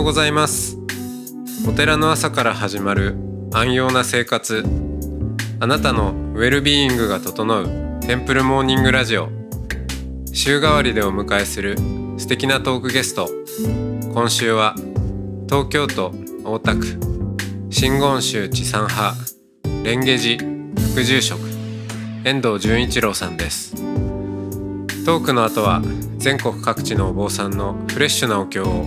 ようございます。お寺の朝から始まる安養な生活。あなたのウェルビーイングが整うテンプルモーニングラジオ。週替わりでお迎えする素敵なトークゲスト。今週は東京都大田区。真言宗地産派蓮華寺。副住職。遠藤純一郎さんです。トークの後は全国各地のお坊さんのフレッシュなお経を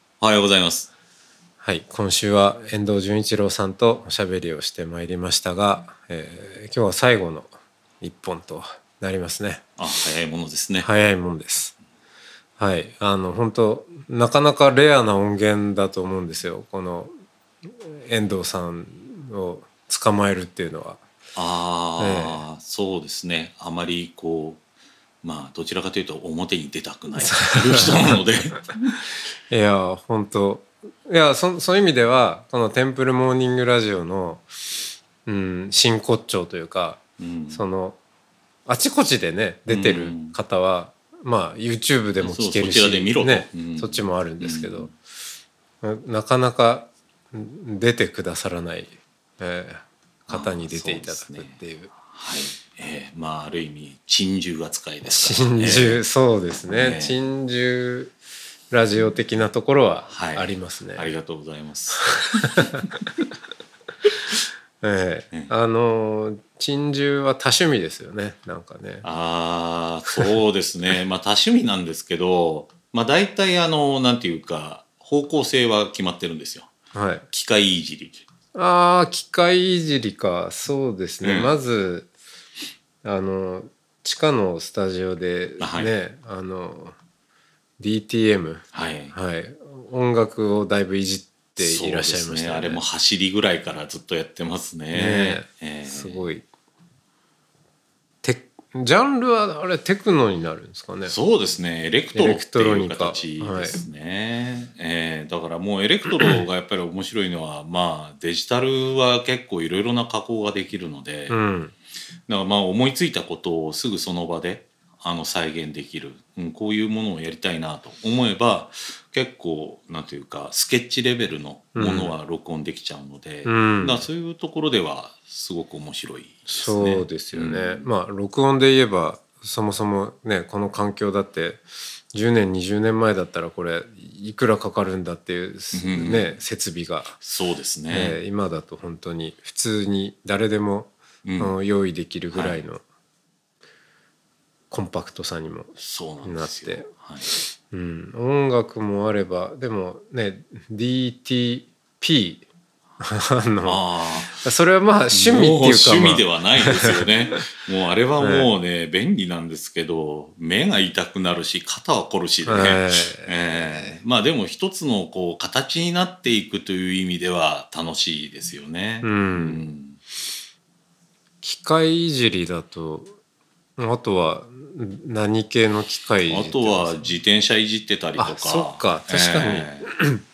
おはようございます。はい今週は遠藤純一郎さんとおしゃべりをしてまいりましたが、えー今日は最後の一本となりますねあ、早いものですね。早いもんですはいあの本当なかなかレアな音源だと思うんですよこの遠藤さんを捕まえるっていうのはああ、そうですね。あまりこう、まあどちらかというと表に出たくない。人なので、いや本当。いやそそういう意味ではこの「テンプルモーニングラジオの」うん、真骨頂というかうん、そのあちこちでね出てる方は、まあ YouTube でも聞けるしそっちもあるんですけど、ななかなかうん出てくださらない、えー方に出ていただくっていうはい、えー、まあある意味珍獣扱いですから、珍獣、そうですねね珍獣ラジオ的なところははいありますね。ありがとうございます。ええねあの珍獣は多趣味ですよねなんかね。ああ、そうですね。まあ多趣味なんですけど、まあ大体あのなんていうか方向性は決まってるんですよ。はい、機械いじり。ああ機械いじりかそうですね、うんまずあの地下のスタジオでね、はいあの DTM はい。はい音楽をだいぶいじっていらっしゃいましたね。よね。あれも走りぐらいからずっとやってますね。ねえええすごいテジャンルはあれテクノになるんですかねそうですね。エレクトロっていう形ですね。ええだからもうエレクトロがやっぱり面白いのは、まあデジタルは結構いろいろな加工ができるので、だかうんらまあ思いついたことをすぐその場であの再現できる、うん、こういうものをやりたいなと思えば結構なんていうかスケッチレベルのものは録音できちゃうので、うん。だそういうところではすごく面白いですね。そうですよね、うん。まあ録音で言えばそもそもねこの環境だって10年20年前だったらこれいくらかかるんだっていううん。ね、設備が、そうですね。えー今だと本当に普通に誰でも、うん。うん用意できるぐらいのコンパクトさにも、そうなって。はい。うん、音楽もあればでもね DTP あの。それはまあ趣味っていうか、も趣味では、はないですよね。もうあれはもうね、便利なんですけど、目が痛くなるし、肩は凝るしでね。えええまあでも一つのこう形になっていくという意味では楽しいですよね。うん。うん機械いじりだとあとは何系の機械あとは自転車いじってたりとか。あそっか確かにええ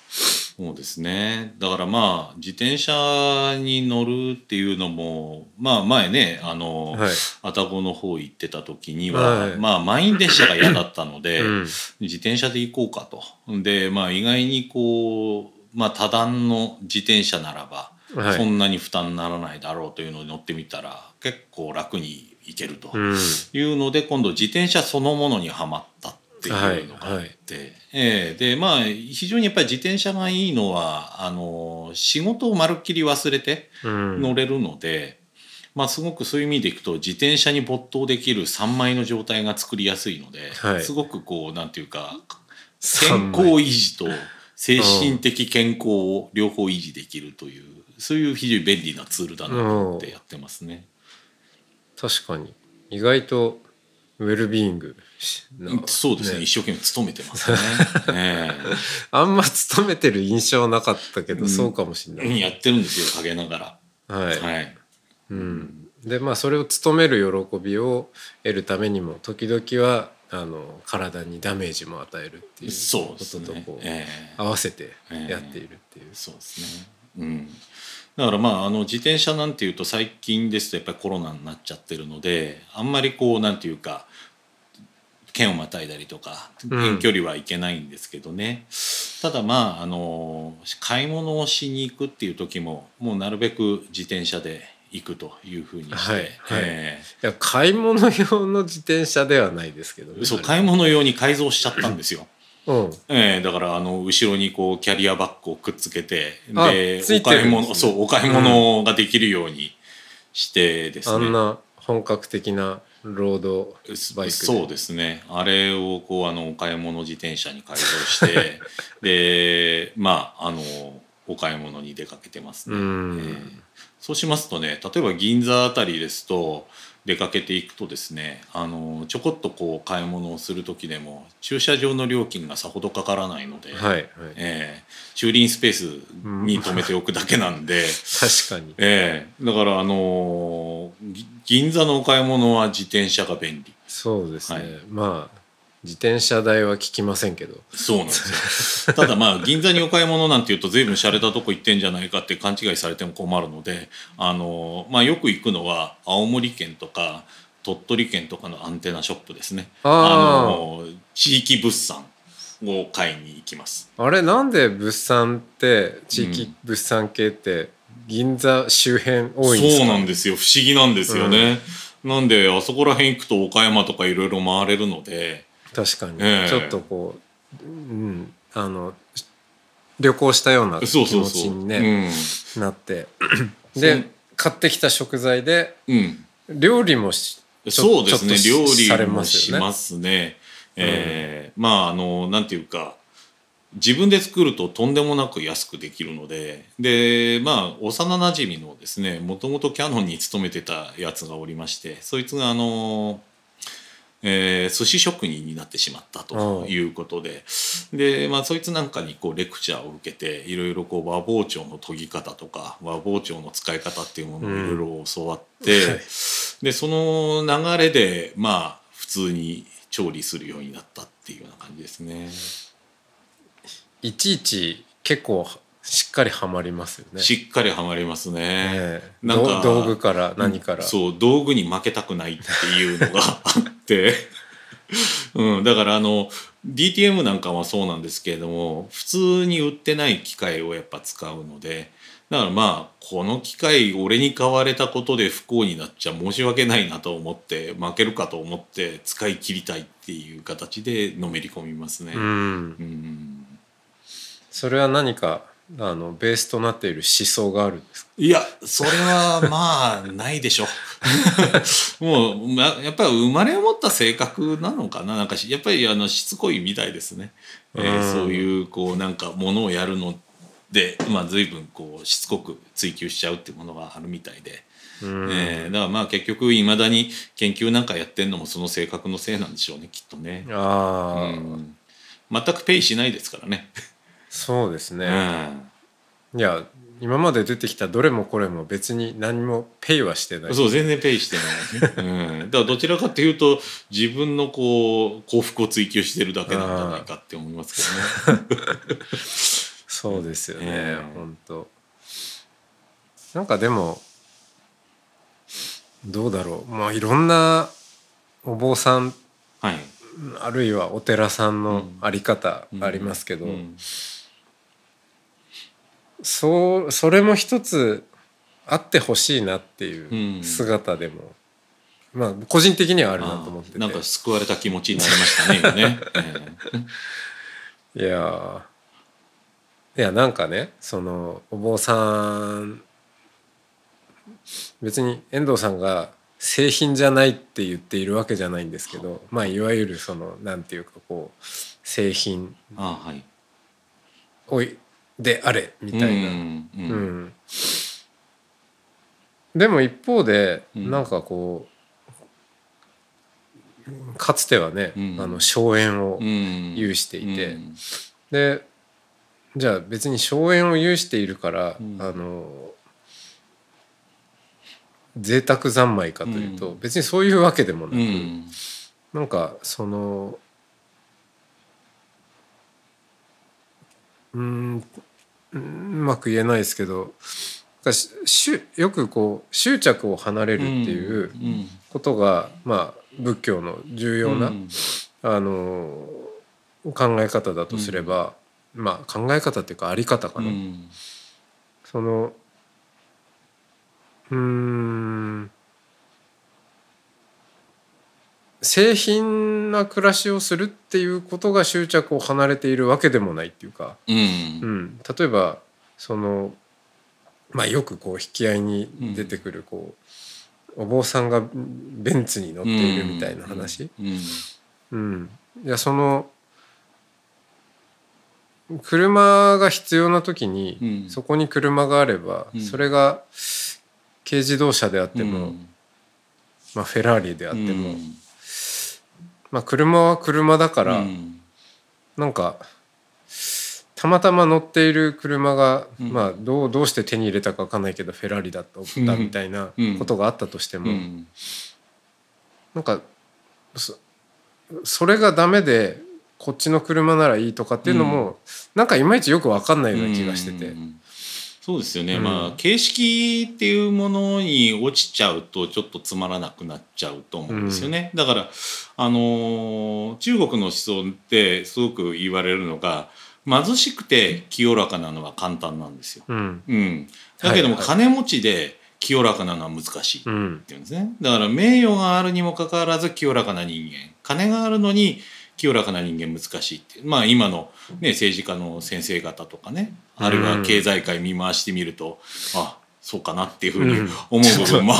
そうですね。だからまあ自転車に乗るっていうのもまあ前ねあの、はい愛宕の方行ってた時には、はいまあ満員電車が嫌だったので、うん自転車で行こうかと。でまあ意外にこうまあ多段の自転車ならば、はい。そんなに負担にならないだろうというのに乗ってみたら結構楽に行けるとうん。いうので、今度自転車そのものにはまったっていうのがあって、ええ。でまあ非常にやっぱり自転車がいいのはあの仕事をまるっきり忘れてうん。乗れるので、まあすごくそういう意味でいくと自転車に没頭できる3枚の状態が作りやすいので、はい。すごくこうなんていうか健康維持と精神的健康を両方維持できるというそういう非常に便利なツールだなと思ってやってますね。確かに。意外とウェルビーイングのそうですね。一生懸命勤めてますね。えあんま勤めてる印象なかったけど、うん。そうかもしれない、えやってるんですよ陰ながはい、ら。はい。うん、でまあそれを務める喜びを得るためにも時々はあの体にダメージも与えるっていうそうこととこう、ええ。合わせてやっているっていう、そうですね。うん。だからまああの自転車なんていうと最近ですとやっぱりコロナになっちゃってるのであんまりこうなんていうか県をまたいだりとかうん。遠距離はいけないんですけどね、ただまああの買い物をしに行くっていう時ももうなるべく自転車で行くというふうにして、はいはい。えいや買い物用の自転車ではないですけどね、えそう買い物用に改造しちゃったんですよ。うん。ええだからあの後ろにこうキャリアバッグをくっつけてあでお買い物そうお買い物ができるようにしてですね、あんな本格的なロードバイクで。そうですね。あれをこうあのお買い物自転車に改造して でまああのお買い物に出かけてますね、うん。ええそうしますとね例えば銀座あたりですと出かけていくとですねあのちょこっとこう買い物をする時でも駐車場の料金がさほどかからないので、はいはい。ええ駐輪スペースに止めておくだけなんで、確かに。ええだからあの銀座のお買い物は自転車が便利。そうですね、はい。まあ自転車代は聞きませんけど。そうなんですよ。ただまあ銀座にお買い物なんていうと随分洒落たとこ行ってんじゃないかって勘違いされても困るのであのーまあよく行くのは青森県とか鳥取県とかのアンテナショップですね。あー。のー地域物産を買いに行きます。あれなんで物産って地域物産系って銀座周辺多いんですか、そうなんですよ。不思議なんですよね、なんであそこら辺行くと岡山とかいろいろ回れるので確かに、ええ。ちょっとこう、うん、あの旅行したような気そうそう。持ちそうにねなって。で買ってきた食材でうん、うん、料理もそうですね。料理もますよね。しますね。えーまああのなんていうか自分で作るととんでもなく安くできるのででまあ幼なじみのですねもともとキャノンに勤めてたやつがおりましてそいつがあの、えー寿司職人になってしまったということでで、まあ、そいつなんかにこうレクチャーを受けていろいろこう和包丁の研ぎ方とか和包丁の使い方っていうものをいろいろ教わって。はいでその流れでまあ普通に調理するようになったっていうような感じですね。いちいち結構しっかりはまりますよね。しっかりはまりますね。ええなんか道道具から何から、そう道具に負けたくないっていうのがあって、うん、だからあの DTM なんかはそうなんですけれども普通に売ってない機械をやっぱ使うのでだからまあこの機械俺に買われたことで不幸になっちゃ申し訳ないなと思って負けるかと思って使い切りたいっていう形でのめり込みますね。うんうんそれは何かあのベースとなっている思想があるんですか？いやそれはまあないでしょ。もう、ま、やっぱり生まれ持った性格なのかな？なんかしやっぱりあのしつこいみたいですね、えーうん。そういうこうなんかものをやるので、まあ、随分こうしつこく追求しちゃうっていうものがあるみたいで、うん。えーだからまあ結局いまだに研究なんかやってんのもその性格のせいなんでしょうねきっとね、ああ、うん、全くペイしないですからね。そうですうね、ん。いや今まで出てきたどれもこれも別に何もペイはしてない。そう全然ペイしてない、うん、だからどちらかというと自分のこう幸福を追求してるだけなんじゃないかって思いますけどね。そうですよね、ええ本当。なんかでもどうだろう。まあいろんなお坊さんはい、あるいはお寺さんのあり方ありますけど、うんそうそれも一つあってほしいなってういうん。姿でも、まあ個人的にはあるなと思ってて。あなんか救われた気持ちになりましたね今ね。えいやー。いやなんかねそのお坊さん別に遠藤さんが製品じゃないって言っているわけじゃないんですけどまあいわゆるそのなんていうかこう製品えあはいであれみたいな、うんううんん。でも一方で、うん。なんかこうかつてはね、うん。あの荘園をうん。有していて、うん。でじゃあ別に荘園を有しているから、うん。あの贅沢三昧かというと、うん。別にそういうわけでもなく、うん。なんかそのうーんうまく言えないですけどよくこう執着を離れるっていううんことが、まあ仏教の重要な、うん。あの考え方だとすれば、まあ考え方っていうかあり方かな。うん。そのうーん製品な暮らしをするっていうことが執着を離れているわけでもないっていうか、うん。うん、例えばその、まあ、よくこう引き合いに出てくるこう、お坊さんがベンツに乗っているみたいな話、うん。うん、いやその車が必要な時に、うん。そこに車があれば、うん。それが軽自動車であっても、うん。まあ、フェラーリであっても、うんまあ、車は車だから、うん。なんかたまたま乗っている車が、うん。まあ、どうどうして手に入れたか分かんないけどフェラーリだったうんみたいなうん。ことがあったとしても、うん。なんかそそれがダメでこっちの車ならいいとかっていうのも、なんかいまいちよく分かんないような気がしてて。うんそうですよね、うん。まあ形式っていうものに落ちちゃうとちょっとつまらなくなっちゃうと思うんですよね、だからあのー中国の思想ってすごく言われるのが貧しくて清らかなのは簡単なんですよ、うん。うん、だけども金持ちで清らかなのは難しい、うんっていうんですね。だから名誉があるにもかかわらず清らかな人間。金があるのに清らかな人間難しいってまあ今の、ね、政治家の先生方とかねあるいは経済界見回してみると、あそうかなっていうふうにうん。思う部分もあ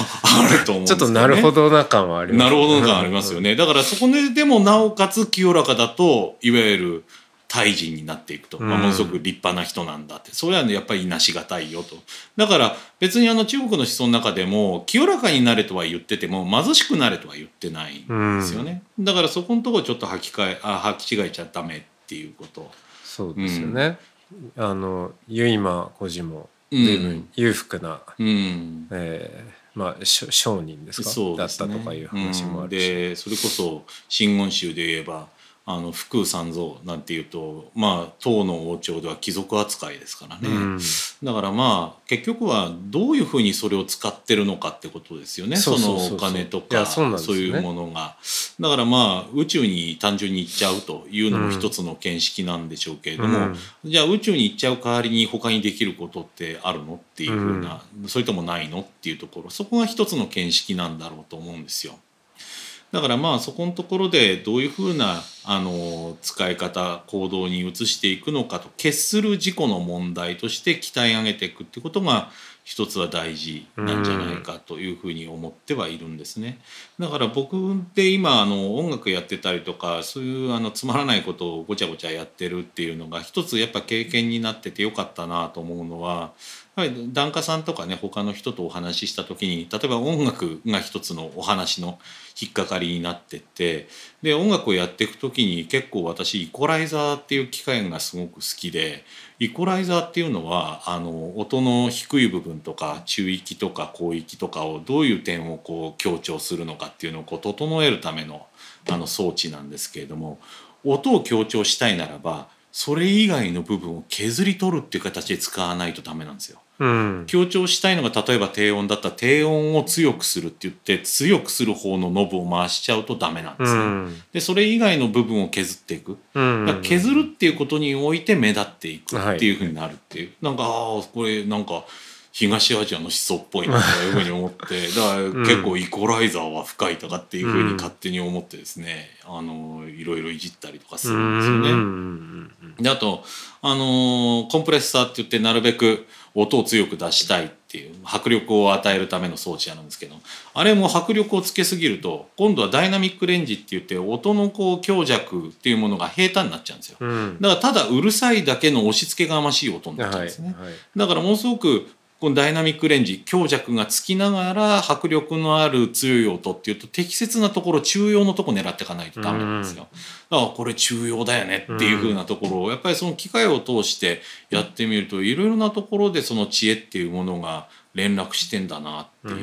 ると思うんですよね。ちょっとなるほどな感はあります。なるほど感ありますよね。だからそこででもなおかつ清らかだといわゆる大人になっていくと、まあ、うんものすごく立派な人なんだって。それはねやっぱりなしがたいよと。だから別にあの中国の思想の中でも清らかになれとは言ってても貧しくなれとは言ってないんですよね、だからそこのところちょっと履き替えあ履き違えちゃダメっていうこと。そうですよね。あの結馬孤児もうん。随分裕福な、うん。えーまあし商人ですか？ね。だったとかいう話もあるし、うん。でそれこそ真言宗で言えばあの福三蔵なんていうとまあ唐の王朝では貴族扱いですからね、うん。だからまあ結局はどういうふうにそれを使ってるのかってことですよね。そのお金とかそうね。いうものが。だからまあ宇宙に単純に行っちゃうというのも一つの見識なんでしょうけれども、うん。じゃあ宇宙に行っちゃう代わりに他にできることってあるのっていうふうな、それともないのっていうところそこが一つの見識なんだろうと思うんですよ。だからまあそこのところでどういうふうなあの使い方行動に移していくのかと決する事故の問題として鍛え上げていくってことが一つは大事なんじゃないかというふうに思ってはいるんですね。だから僕で今あの音楽やってたりとかそういうあのつまらないことをごちゃごちゃやってるっていうのが一つやっぱ経験になっててよかったなと思うのはやはり檀家さんとかね他の人とお話しした時に例えば音楽が一つのお話の引っかかりになっててで音楽をやっていく時に結構私イコライザーっていう機械がすごく好きでイコライザーっていうのはあの音の低い部分とか中域とか高域とかをどういう点をこう強調するのかっていうのをこう整えるためのあの装置なんですけれども音を強調したいならばそれ以外の部分を削り取るっていう形で使わないとダメなんですよ。うん。強調したいのが例えば低音だったら低音を強くするって言って強くする方のノブを回しちゃうとダメなんですね。うん。でそれ以外の部分を削っていく。うん。削るっていうことにおいて目立っていくっていうふうになるっていう、なんかああこれなんか東アジアの思想っぽいなというふうに思って。だから結構イコライザーは深いとかっていうふうに勝手に思ってですね、あのいろいろいじったりとかするんですよね。うん。うん。であと、あのーコンプレッサーって言ってなるべく音を強く出したいっていう迫力を与えるための装置あるんですけどあれも迫力をつけすぎると今度はダイナミックレンジって言って音のこう強弱っていうものが平坦になっちゃうんですよ。うんだからただうるさいだけの押し付けがましい音になっちゃうんはいですね。はいだからものすごくこのダイナミックレンジ強弱がつきながら迫力のある強い音っていうと適切なところ中央のとこ狙っていかないとダメなんですよ。だからこれ中央だよねっていう風なところをやっぱりその機械を通してやってみるといろいろなところでその知恵っていうものが連絡してんだなっていう。う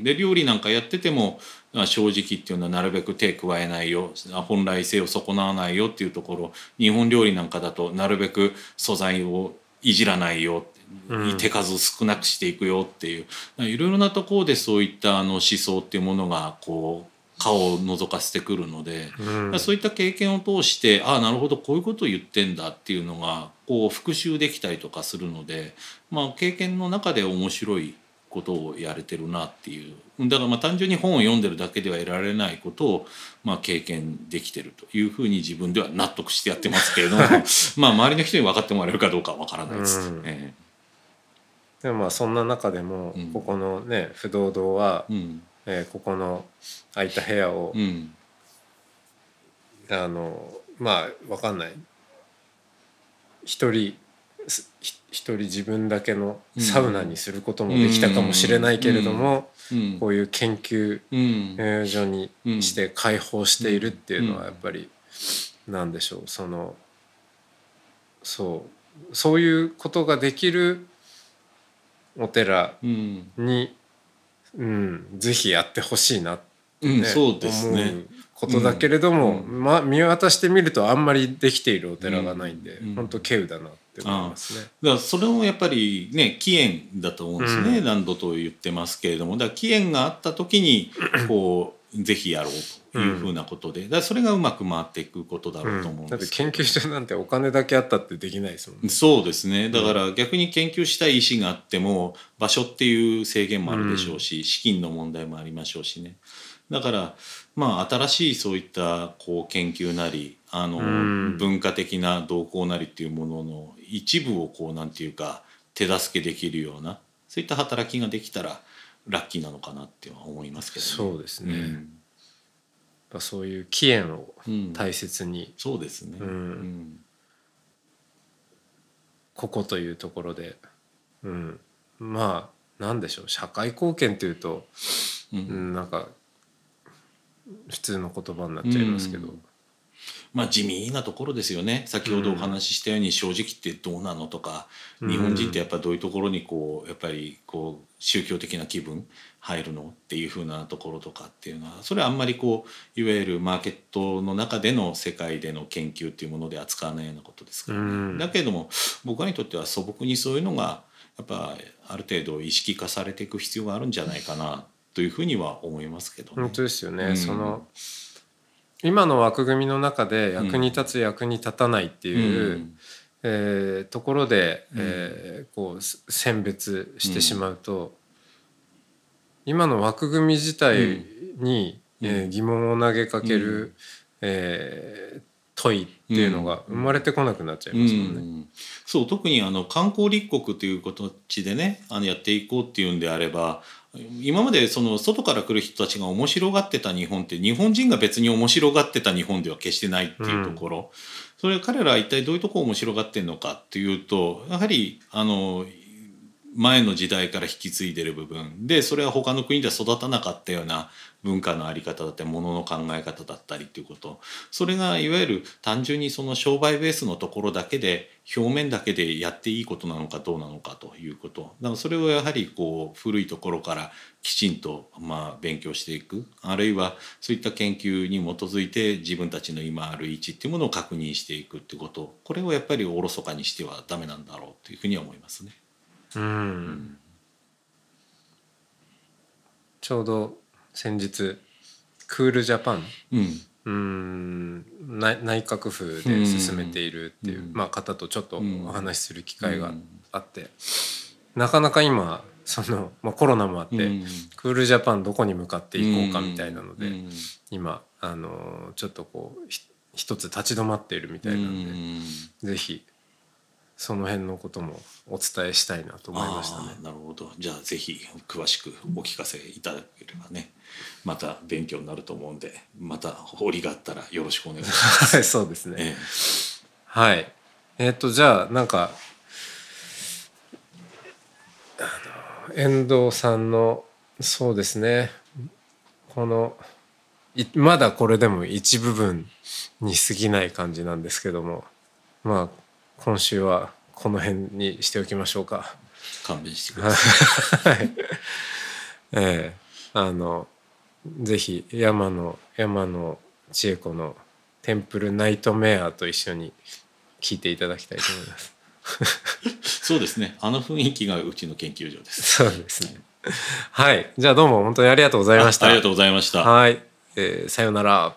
ん、で料理なんかやってても正直っていうのはなるべく手加えないよ本来性を損なわないよっていうところ日本料理なんかだとなるべく素材をいじらないよ手数少なくしていくよっていう。いろいろなところでそういったあの思想っていうものがこう顔を覗かせてくるので、うん、そういった経験を通してああなるほどこういうことを言ってんだっていうのがこう復習できたりとかするので、まあ、経験の中で面白いことをやれてるなっていう。だからまあ単純に本を読んでるだけでは得られないことをまあ経験できてるというふうに自分では納得してやってますけれども まあ周りの人に分かってもらえるかどうかは分からないです。うん。えー、でもまあそんな中でもここのね不動堂は、うん。えー、ここの空いた部屋を、うん、あのまあ分かんない。一人一人自分だけのサウナにすることもできたかもしれないけれども、こういう研究所にして開放しているっていうのはやっぱり何でしょう。そのそう。そういうことができるお寺にうん、ぜひやってほしいなって、ね、うん、そうですね。ことだけれども、うん、まあ、見渡してみるとあんまりできているお寺がないんで、うん、本当稀有だなって思いますね。だからそれもやっぱりね起源だと思うんですね、何度と言ってますけれども。だから起源があった時にこうぜひやろうというふうなことで、だそれがうまく回っていくことだろうと思うんです、うん、だって研究所なんてお金だけあったってできないですもんね。そうですね。だから逆に研究したい意思があっても場所っていう制限もあるでしょうし、資金の問題もありましょうしね。だからまあ新しいそういったこう研究なりあの、文化的な動向なりっていうものの一部をこうなんていうか手助けできるようなそういった働きができたらラッキーなのかなっては思いますけど、ね、そうですね、うん、そういう起源を大切に、うん、そうですね、うん、ここというところで、うん、まあなんでしょう。社会貢献というと、うん、なんか普通の言葉になっちゃいますけど、まあ、地味なところですよね。先ほどお話ししたように正直ってどうなのとか、うん、日本人ってやっぱどういうところにこうやっぱりこう宗教的な気分入るの？っていうふうなところとかっていうのはそれはあんまりこういわゆるマーケットの中での世界での研究っていうもので扱わないようなことですからね。うん、だけれども僕らにとっては素朴にそういうのがやっぱある程度意識化されていく必要があるんじゃないかなというふうには思いますけど、ね、本当ですよね、うん、その今の枠組みの中で役に立つ、役に立たないっていう、うん、えー、ところで、うん、えー、こう選別してしまうと、うん、今の枠組み自体に、うん、えー、疑問を投げかける、うん、えー、問いっていうのが生まれてこなくなっちゃいますもんね。うん、そう特にあの観光立国という形でねあのやっていこうっていうんであれば今までその外から来る人たちが面白がってた日本って日本人が別に面白がってた日本では決してないっていうところ、うん、それ彼らは一体どういうとこ面白がってんのかっていうとやはりあの前の時代から引き継いでる部分。でそれは他の国では育たなかったような文化の在り方だったりものの考え方だったりっていうこと。それがいわゆる単純にその商売ベースのところだけで表面だけでやっていいことなのかどうなのかということ。だからそれをやはりこう古いところからきちんとま勉強していく。あるいはそういった研究に基づいて自分たちの今ある位置っていうものを確認していくってこと。これをやっぱりおろそかにしてはダメなんだろうというふうには思いますね。うん、ちょうど先日クールジャパン、うん、内内閣府で進めているっていう、うん、まあ、方とちょっとお話しする機会があって、なかなか今その、まあ、コロナもあって、クールジャパンどこに向かっていこうかみたいなので、今あのちょっとこう一つ立ち止まっているみたいなんで、うん、ぜひその辺のこともお伝えしたいなと思いましたね。なるほど。じゃあぜひ詳しくお聞かせいただければね。また勉強になると思うんでまた折があったらよろしくお願いします。そうですね、えはい。えっ、ー、とじゃあなんか遠藤さんのそうですね。このまだこれでも一部分に過ぎない感じなんですけども。まあ今週はこの辺にしておきましょうか。勘弁してください。はい、ええあのぜひ山野山野千恵子の「テンプルナイトメア」と一緒に聞いていただきたいと思います。そうですね。あの雰囲気がうちの研究所です。そうですね。はい、じゃあどうも本当にありがとうございました。ありがとうございました。はい、えー、さようなら。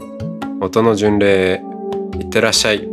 音の巡礼いってらっしゃい。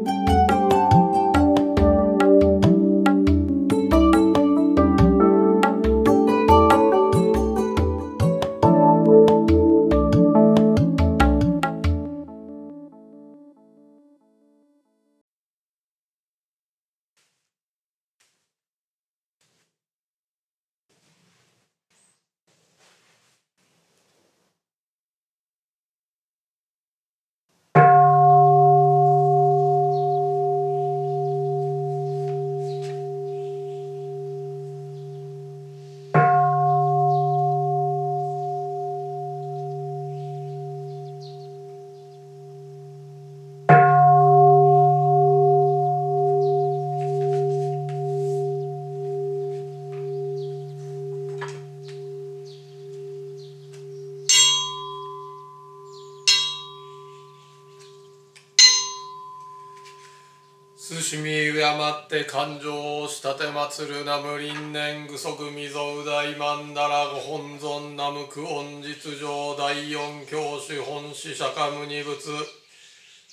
慎み敬って感情をしたて祭るナム輪年具足未曾有大曼荼羅ご本尊ナムク恩実上第四教主本師釈迦無二仏。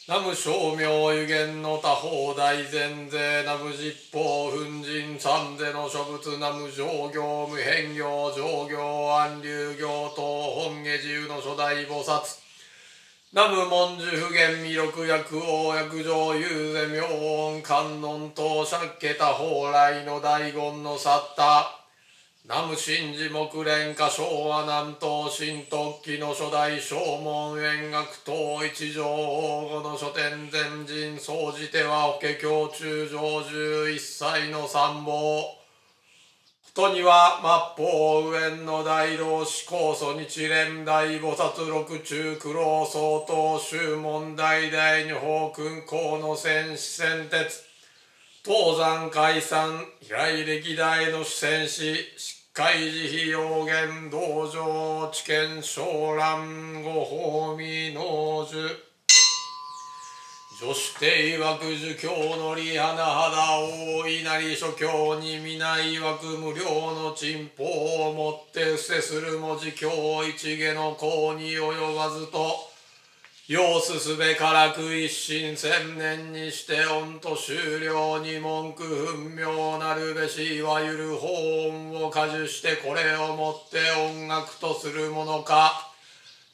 ナム称名有限の他方大前税ナム実法粉塵三世の諸仏ナム上行無変行上行安流行等本下自由の初代菩薩。南無文殊普賢弥勒薬王薬上遊世明王観音等釈家多蓬莱の大言の去った南無真寺木蓮華昭和南東新特記の初代正門円学等一条王後の書店前人総じては法華経中上十一歳の参謀とには末法右縁の大老子高祖日蓮大菩薩六中九郎相当宗門大大女法君公の戦士戦鉄。東山解散以来歴代の主戦士執会慈悲要言道場知見昇乱ご法味農樹女子帝枠儒教のり花肌大いなり諸教に皆いわく無料の珍宝をもって伏せする文字教一下の功に及ばずと要すすべからく一心千年にして御と終了に文句分明なるべしいわゆる法音を果樹してこれをもって音楽とするものか。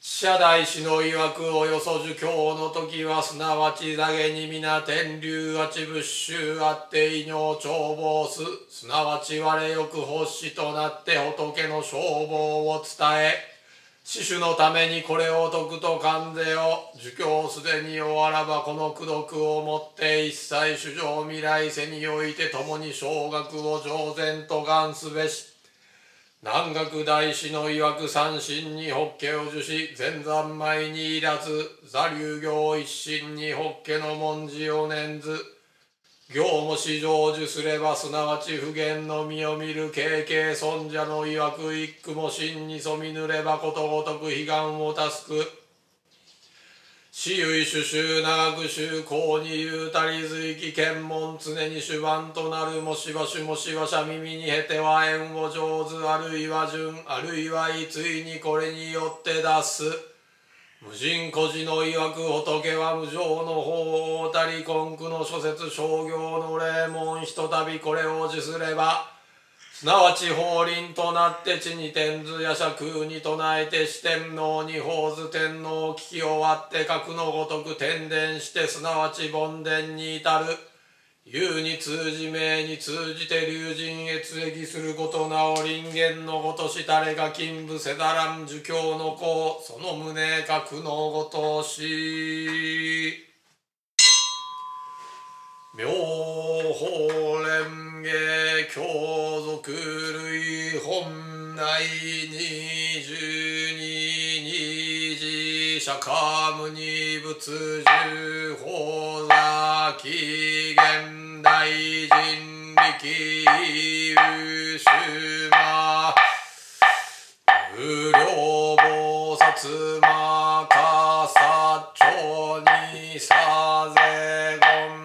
社大師の曰くおよそ儒教の時はすなわち下げに皆天竜あち仏衆あって異尿長坊す。すなわち我よく発しとなって仏の消防を伝え。死守のためにこれを説くと勘ぜよ儒教すでに終わらばこの功徳をもって一切主上未来世において共に小学を上然と願すべし。南学大師の曰く三心に法華を受し前山前にいらず座流行一心に法華の文字を念ず行もし成就すればすなわち不言の身を見る経験尊者の曰く一句も真に染みぬればことごとく悲願を助く。私有主衆長く衆公に言うたり随き検問常に主番となるもしばしもしばしゃ耳にへては縁を上手あるいは順あるいはいついにこれによって出す。無人孤児の曰く仏は無常の法をたり根句の諸説商業の霊門ひとたびこれを受すればすなわち法輪となって地に天図や社空に唱えて四天王に法図天皇を聞き終わって格のごとく天伝してすなわち梵殿に至る。有に通じ名に通じて龍神へ通益することなお人間のごとしたれが金武せだらん儒教の子その胸格のごとし。妙法蓮華教族類本内二十二二次釈迦牟尼仏十法座紀元大人力有主魔無料菩薩魔かさ町にさぜ言が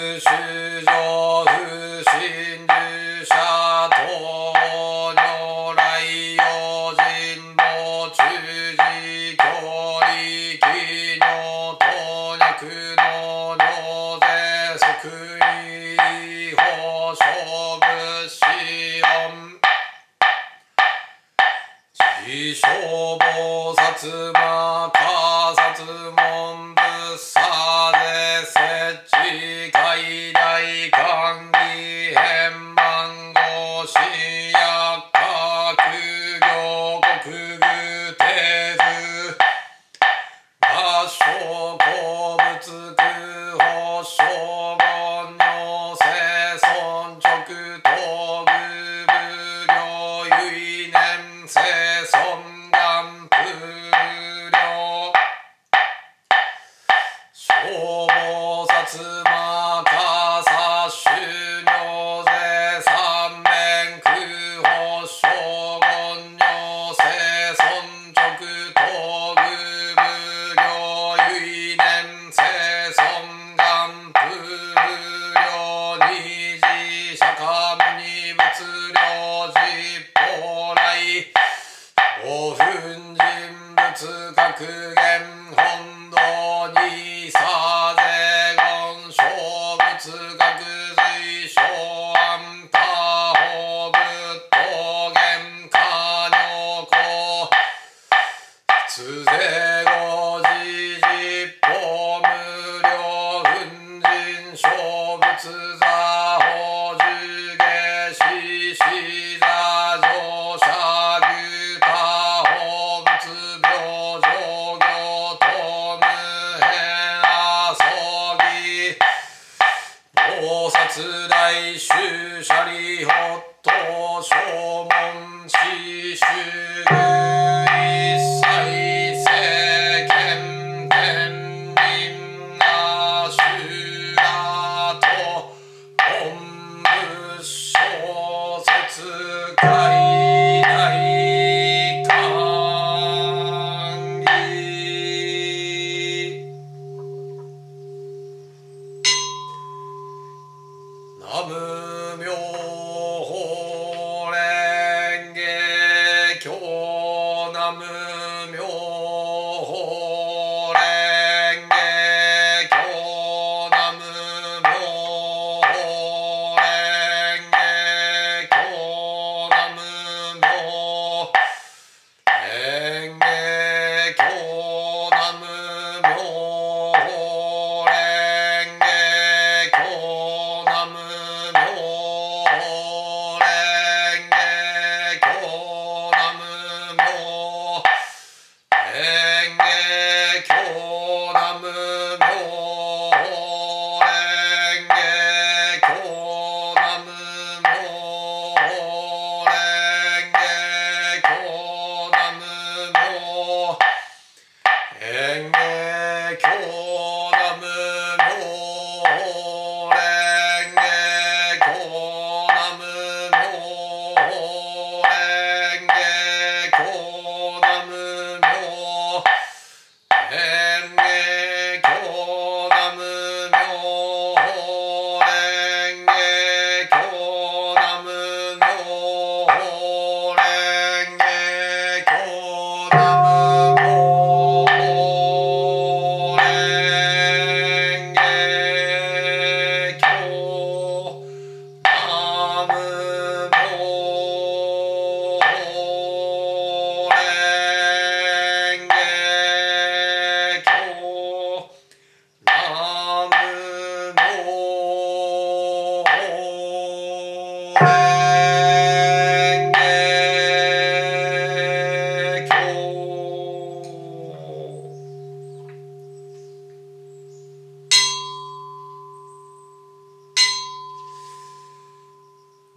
主上不信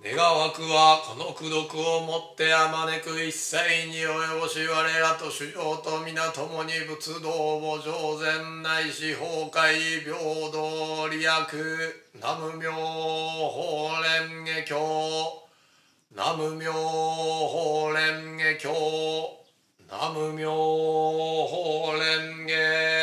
願わくはこの功徳をもってあまねく一切に及ぼし我らと主上と皆共に仏道を上善ないし崩壊平等利益南無妙法蓮華経。南無妙法蓮華経。南無妙法蓮華経。